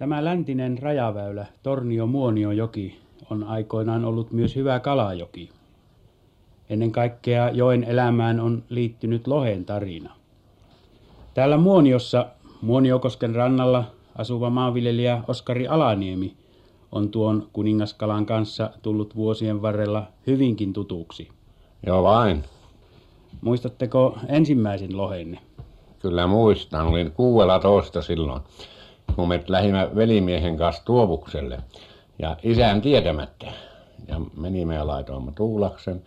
Tämä läntinen rajaväylä Tornio-Muonionjoki on aikoinaan ollut myös hyvä kalajoki. Ennen kaikkea joen elämään on liittynyt lohen tarina. Täällä Muoniossa Muoniokosken rannalla asuva maanviljelijä Oskari Alaniemi on tuon kuningaskalan kanssa tullut vuosien varrella hyvinkin tutuksi. Joo vain. Muistatteko ensimmäisen lohenne? Kyllä muistan. Olin kuudella toista silloin, kun me lähdimme velimiehen kanssa Tuovukselle. Ja isän tietämättä. Ja menimme ja laitoimme tuulaksen.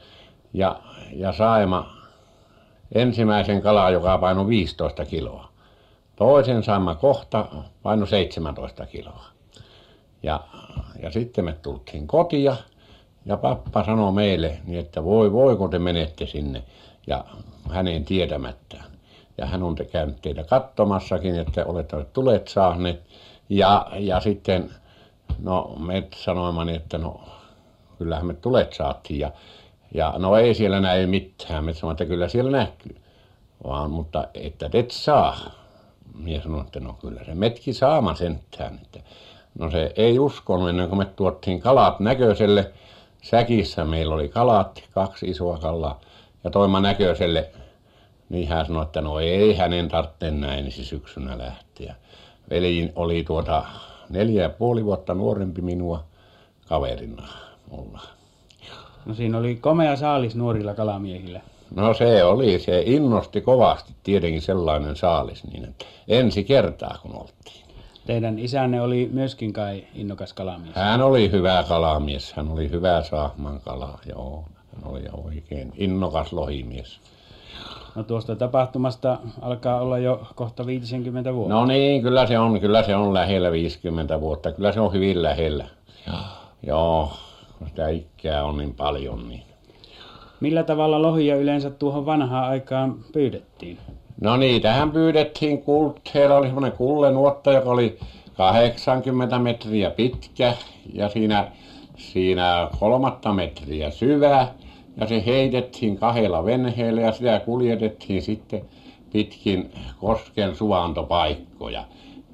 Ja, ja saimme ensimmäisen kalaa, joka painoi 15 kiloa. Toisen saimme kohta, painoi 17 kiloa. Ja, ja sitten me tultiin kotia. Ja pappa sanoi meille, niin että voi voi kun te menette sinne ja hänen tietämättään. Ja hän on käynyt teitä katsomassakin, että olette tulet saaneet. Ja, ja sitten no me sanoimme että no kyllähän me tulet saatiin. Ja, ja no ei siellä näy mitään. Me sanoimme, että kyllä siellä näkyy. Vaan mutta että et saa. Minä sanoin, että no kyllä se metki saama sentään. Että no se ei uskonut ennen kuin me tuotiin kalat näköiselle. Säkissä meillä oli kalat, kaksi isoa kalaa. Ja toima näköiselle, niin hän sanoi, että no ei hänen tarvitse näin ensi syksynä lähteä. Veli oli tuota neljä ja puoli vuotta nuorempi minua kaverina mulla. No siinä oli komea saalis nuorilla kalamiehillä. No se oli, se innosti kovasti tietenkin sellainen saalis niin, että ensi kertaa kun oltiin. Teidän isänne oli myöskin kai innokas kalamies. Hän oli hyvä kalamies, hän oli hyvä saahman kala, joo. Hän oli oikein innokas lohimies. No tuosta tapahtumasta alkaa olla jo kohta 50 vuotta. No niin, kyllä se on, kyllä se on lähellä 50 vuotta. Kyllä se on hyvin lähellä. Joo, kun sitä ikää on niin paljon niin. Millä tavalla lohia yleensä tuohon vanhaan aikaan pyydettiin? No niitähän pyydettiin kulteella, oli semmoinen kullenuotta, joka oli 80 metriä pitkä ja siinä, siinä kolmatta metriä syvä. Ja se heitettiin kahdella venheellä ja sitä kuljetettiin sitten pitkin kosken suvantopaikkoja.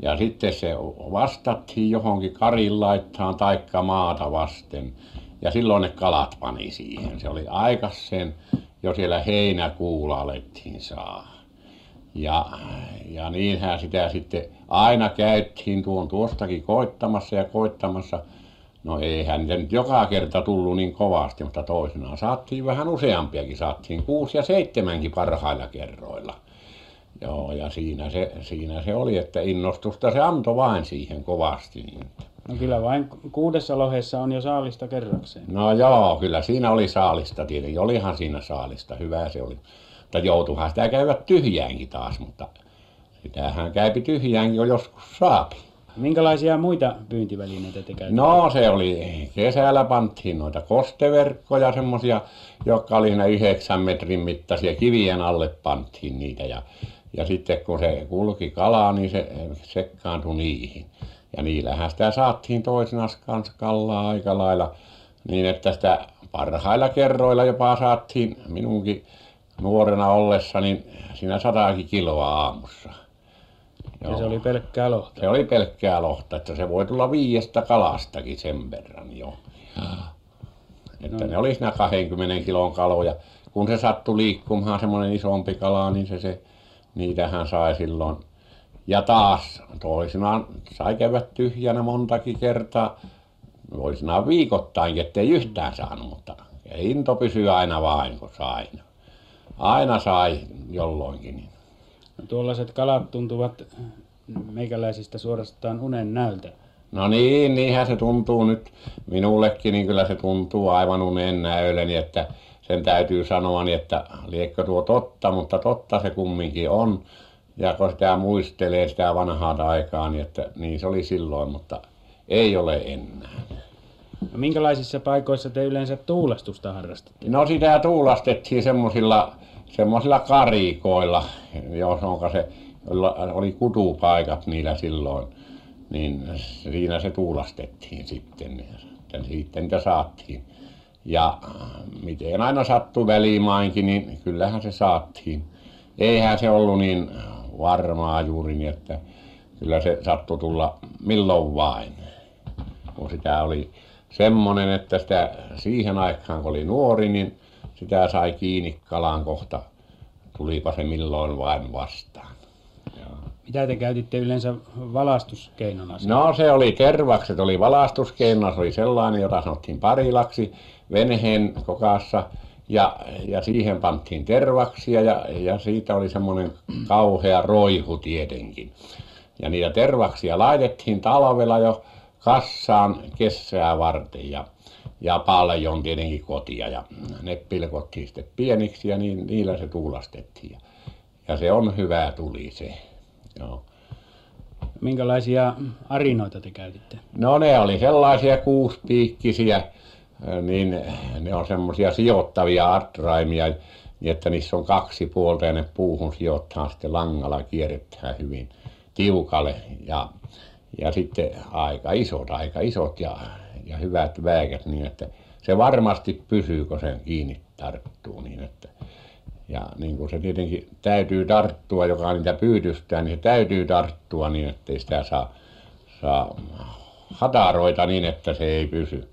Ja sitten se vastattiin johonkin karin laittaan taikka maata vasten. Ja silloin ne kalat pani siihen. Se oli aikaisen jo siellä heinäkuulla alettiin saa. Ja, ja niinhän sitä sitten aina käytiin tuon tuostakin koittamassa ja koittamassa. No eihän niitä nyt joka kerta tullut niin kovasti, mutta toisinaan saatiin vähän useampiakin. Saatiin kuusi ja seitsemänkin parhailla kerroilla. Joo, ja siinä se, siinä se oli, että innostusta se antoi vain siihen kovasti. Niin. No kyllä vain kuudessa lohessa on jo saalista kerrakseen. No joo, kyllä siinä oli saalista tietenkin. Olihan siinä saalista, hyvä se oli. Mutta joutuihan sitä käydä tyhjäänkin taas, mutta sitähän käypi tyhjäänkin jo joskus saapi. Minkälaisia muita pyyntivälineitä te käytitte? No se oli, kesällä pantiin noita kosteverkkoja semmoisia, jotka oli siinä yhdeksän metrin mittaisia, kivien alle pantiin niitä. Ja ja sitten kun se kulki kala niin se sekaantui niihin. Ja niillähän sitä saatiin toisinaan kanssa kalaa aika lailla niin että sitä parhailla kerroilla jopa saatiin minunkin nuorena ollessa niin siinä satakin kiloa aamussa ja se oli pelkkää lohta? se oli pelkkää lohta että se voi tulla viidestä kalastakin sen verran jo. Että ne oli siinä kahdenkymmenen kilon kaloja. Kun se sattui liikkumaan semmoinen isompi kala niin se se niitähän sai silloin. Ja taas toisinaan sai käydä tyhjänä montakin kertaa. Toisinaan viikoittainkin että ei yhtään saanut mutta into pysyi aina vain kun sai. Aina sai jolloinkin niin no tuollaiset kalat tuntuvat meikäläisistä suorastaan unennäöltä no niin niinhän se tuntuu nyt minullekin niin kyllä se tuntuu aivan unennäölle niin että sen täytyy sanoa niin että liekö tuo totta mutta totta se kumminkin on. Ja kun sitä muistelee sitä vanhaa aikaa niin että niin se oli silloin mutta ei ole enää. No minkälaisissa paikoissa te yleensä tuuletusta harrastitte no sitä tuulastettiin semmoisilla semmoisilla karikoilla johon se jolla oli kutupaikat niillä silloin niin siinä se tuulastettiin sitten että siitä niitä saatiin ja miten aina sattui välimainkin niin kyllähän se saatiin eihän se ollut niin varmaa juuri niin että kyllä se sattui tulla milloin vain. Kun sitä oli semmoinen että sitä siihen aikaan kun oli nuori niin sitä sai kiinni kalan kohta tulipa se milloin vain vastaan. Joo. Mitä te käytitte yleensä valaustuskeinona siinä no se oli tervakset oli valaustuskeinona se oli sellainen jota sanottiin parilaksi veneen kokassa. Ja ja siihen pantiin tervaksia ja ja siitä oli semmoinen kauhea roihu tietenkin. Ja niitä tervaksia laitettiin talvella jo kasaan kesää varten ja ja paljon tietenkin kotia. Ja ne pilkottiin sitten pieniksi ja niin niillä se tuulastettiin. Ja ja se on hyvä tuli se joo. Minkälaisia arinoita te käytitte? No ne oli sellaisia kuusipiikkisiä niin ne on semmoisia sidottavia atraimia niin että niissä on kaksi puolta ja ne puuhun sidotaan sitten langalla kierretään hyvin tiukalle. Ja ja sitten aika isot aika isot ja ja hyvät vääkät niin että se varmasti pysyy kun sen kiinni tarttuu niin että ja niin kuin se tietenkin täytyy tarttua joka niitä pyydystää niin se täytyy tarttua niin että ei sitä saa saa hataroita niin että se ei pysy.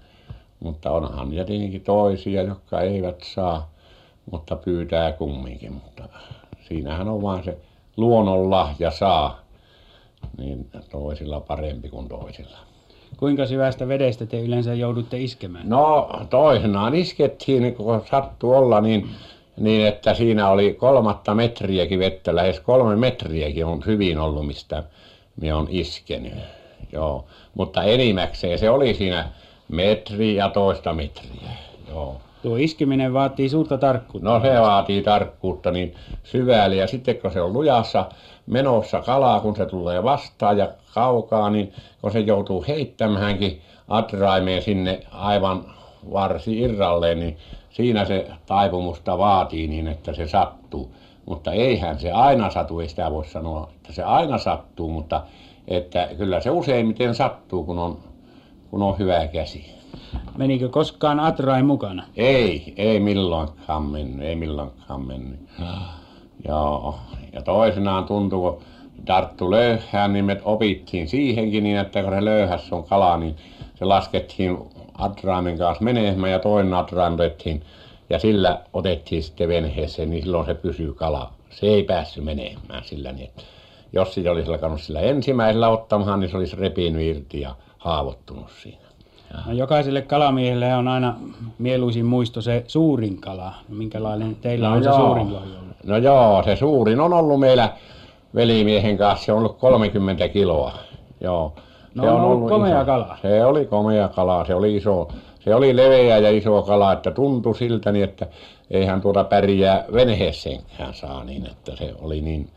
Mutta onhan niitä tietenkin toisia jotka eivät saa mutta pyytää kumminkin mutta siinähän on vain se luonnonlahja saa niin toisilla parempi kuin toisilla. Kuinka syvästä vedestä te yleensä joudutte iskemään? No toisinaan iskettiin kun sattui olla niin niin että siinä oli kolmatta metriäkin vettä lähes kolme metriäkin on hyvin ollut mistä minä olen iskenyt. Joo. Mutta enimmäkseen se oli siinä metri ja toista metriä. Joo tuo iskeminen vaatii suurta tarkkuutta. No se vaatii tarkkuutta niin syvälle. Ja sitten kun se on lujassa menossa kala kun se tulee vastaan ja kaukaa niin kun se joutuu heittämäänkin atraimeen sinne aivan varsi irralleen niin siinä se taipumusta vaatii niin että se sattuu. Mutta eihän se aina satu ei sitä voi sanoa että se aina sattuu mutta että kyllä se useimmiten sattuu kun on kun on hyvä käsi menikö koskaan atrain mukana? Ei ei milloinkaan mennyt ei milloinkaan mennyt. Joo ja toisinaan tuntui kun tarttui löyhään niin me opittiin siihenkin niin että kun se löyhässä on kala niin se laskettiin atraimen kanssa menemään ja toinen atrain otettiin ja sillä otettiin sitten veneeseen niin silloin se pysyi kala. Se ei päässyt menemään sillä niin että jos sitä olisi alkanut sillä ensimmäisellä ottamaan niin se olisi repinyt irti ja haavoittunut siinä no jokaiselle kalamiehelle on aina mieluisin muisto se suurin kala. Minkälainen teillä no on se joo. suurin lohi ollut no joo se suurin on ollut meillä velimiehen kanssa. Se on ollut kolmekymmentä kiloa. Joo. No se on ollut komea iso. kala. se oli komea kala. Se oli iso se oli leveä ja iso kala että tuntui siltä niin että eihän tuota pärjää veneeseenkään saa niin että se oli niin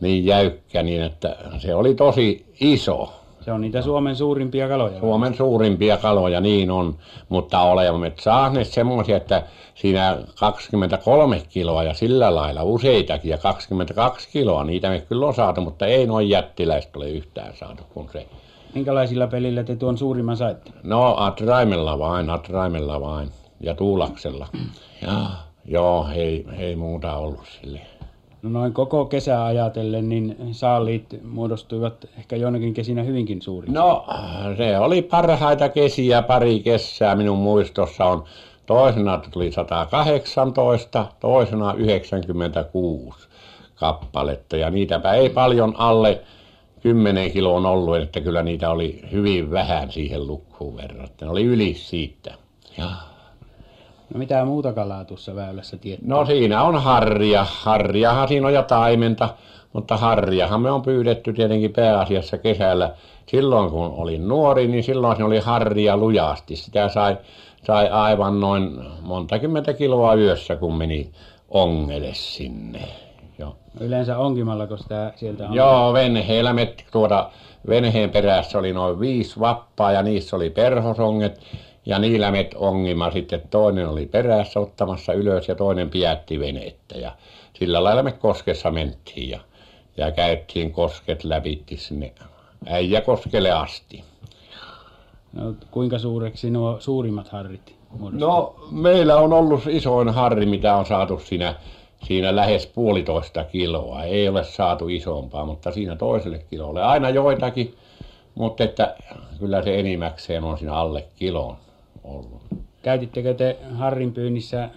niin jäykkä niin että se oli tosi iso se on niitä Suomen suurimpia kaloja. Suomen suurimpia kaloja niin on. Mutta olemme saaneet semmoisia että siinä kaksikymmentäkolme kiloa ja sillä lailla useitakin ja kaksikymmentäkaksi kiloa niitä me kyllä on saatu mutta ei noin jättiläistä ole yhtään saatu kuin se. Minkälaisilla pelillä te tuon suurimman saitte? No atraimella vain atraimella vain ja tuulaksella. Joo ei ei muuta ollut sille no noin koko kesää ajatellen niin saaliit muodostuivat ehkä joinakin kesinä hyvinkin suuriksi. No se oli parhaita kesiä pari kesää. Minun muistossa on toisena tuli satakahdeksantoista toisena yhdeksänkymmentäkuusi kappaletta. Ja niitäpä ei paljon alle kymmenen kilon ollut että kyllä niitä oli hyvin vähän siihen lukuun verrattuna. Ne oli yli siitä no mitä muuta kalaa tuossa väylässä teettiin no siinä on harja. Harjahan siinä on ja taimenta mutta harjahan me on pyydetty tietenkin pääasiassa kesällä. Silloin kun olin nuori niin silloin siinä oli harja lujasti. Sitä sai sai aivan noin monta kymmentä kiloa yössä kun meni ongelle sinne. Joo. Yleensä onkimallako sitä sieltä on joo veneellä me tuota veneen perässä oli noin viisi vappaa ja niissä oli perhosonget ja niillä me ongimme sitten toinen oli perässä ottamassa ylös ja toinen pidätti venettä. Ja sillä lailla me koskessa mentiin ja ja käytiin kosket lävitse sinne Äijäkoskelle asti. No kuinka suureksi nuo suurimmat harrit muodostuivat no meillä on ollut isoin harri mitä on saatu siinä siinä lähes puolitoista kiloa. Ei ole saatu isompaa mutta siinä toiselle kilolle. Aina joitakin mutta että kyllä se enimmäkseen on siinä alle kilon ollut käytittekö te harrin pyynnissä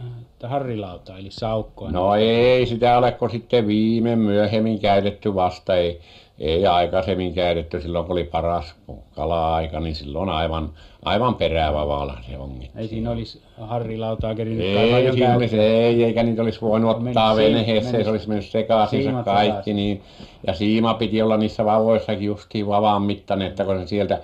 harrilautaa eli saukkoa? No ei sitä ole kuin sitten viime myöhemmin käytetty vasta. Ei ei aikaisemmin käytetty. Silloin kun oli paras kala-aika niin silloin aivan aivan perävavalla se ongittiin. Ei siinä olisi harrilautaa kerinnyt ei siinä olisi ei eikä niitä olisi voinut ottaa veneeseen se olisi mennyt sekaisin kaikki niin ja siima piti olla niissä vaoissakin justiin vavan mittainen että kun se sieltä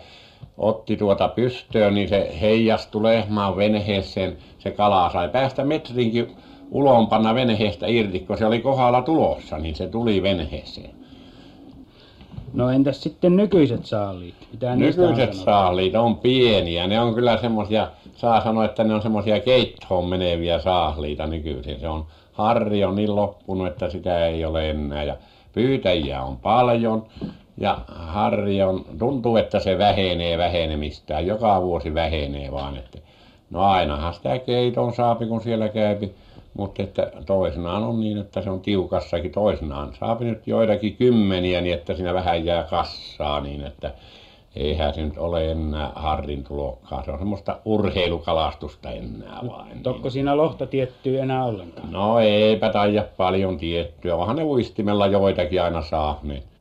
otti tuota pystyyn niin se heijastui lehmän veneeseen se kala sai päästä metrinkin ulompana veneestä irti kun se oli kohdalla tulossa niin se tuli veneeseen no entäs sitten nykyiset saaliit? Mitä niistä on sanottu? saaliit on pieniä. Ne on kyllä semmoisia saa sanoa että ne on semmoisia keittoon meneviä saaliita nykyisin se on harri on niin loppunut että sitä ei ole enää. Ja pyytäjiä on paljon ja harri on tuntuu että se vähenee vähenemistään joka vuosi vähenee vain että no ainahan sitä keiton saa kun siellä käy mutta että toisinaan on niin että se on tiukassakin. Toisinaan saa nyt joitakin kymmeniä niin että siinä vähän jää kassaa niin että eihän se nyt ole enää harrin tulokkaan se on semmoista urheilukalastusta enää vain tokko niin. siinä lohta tiettyy enää ollenkaan? No eipä taida paljon tiettyä onhan ne uistimella joitakin aina saaneet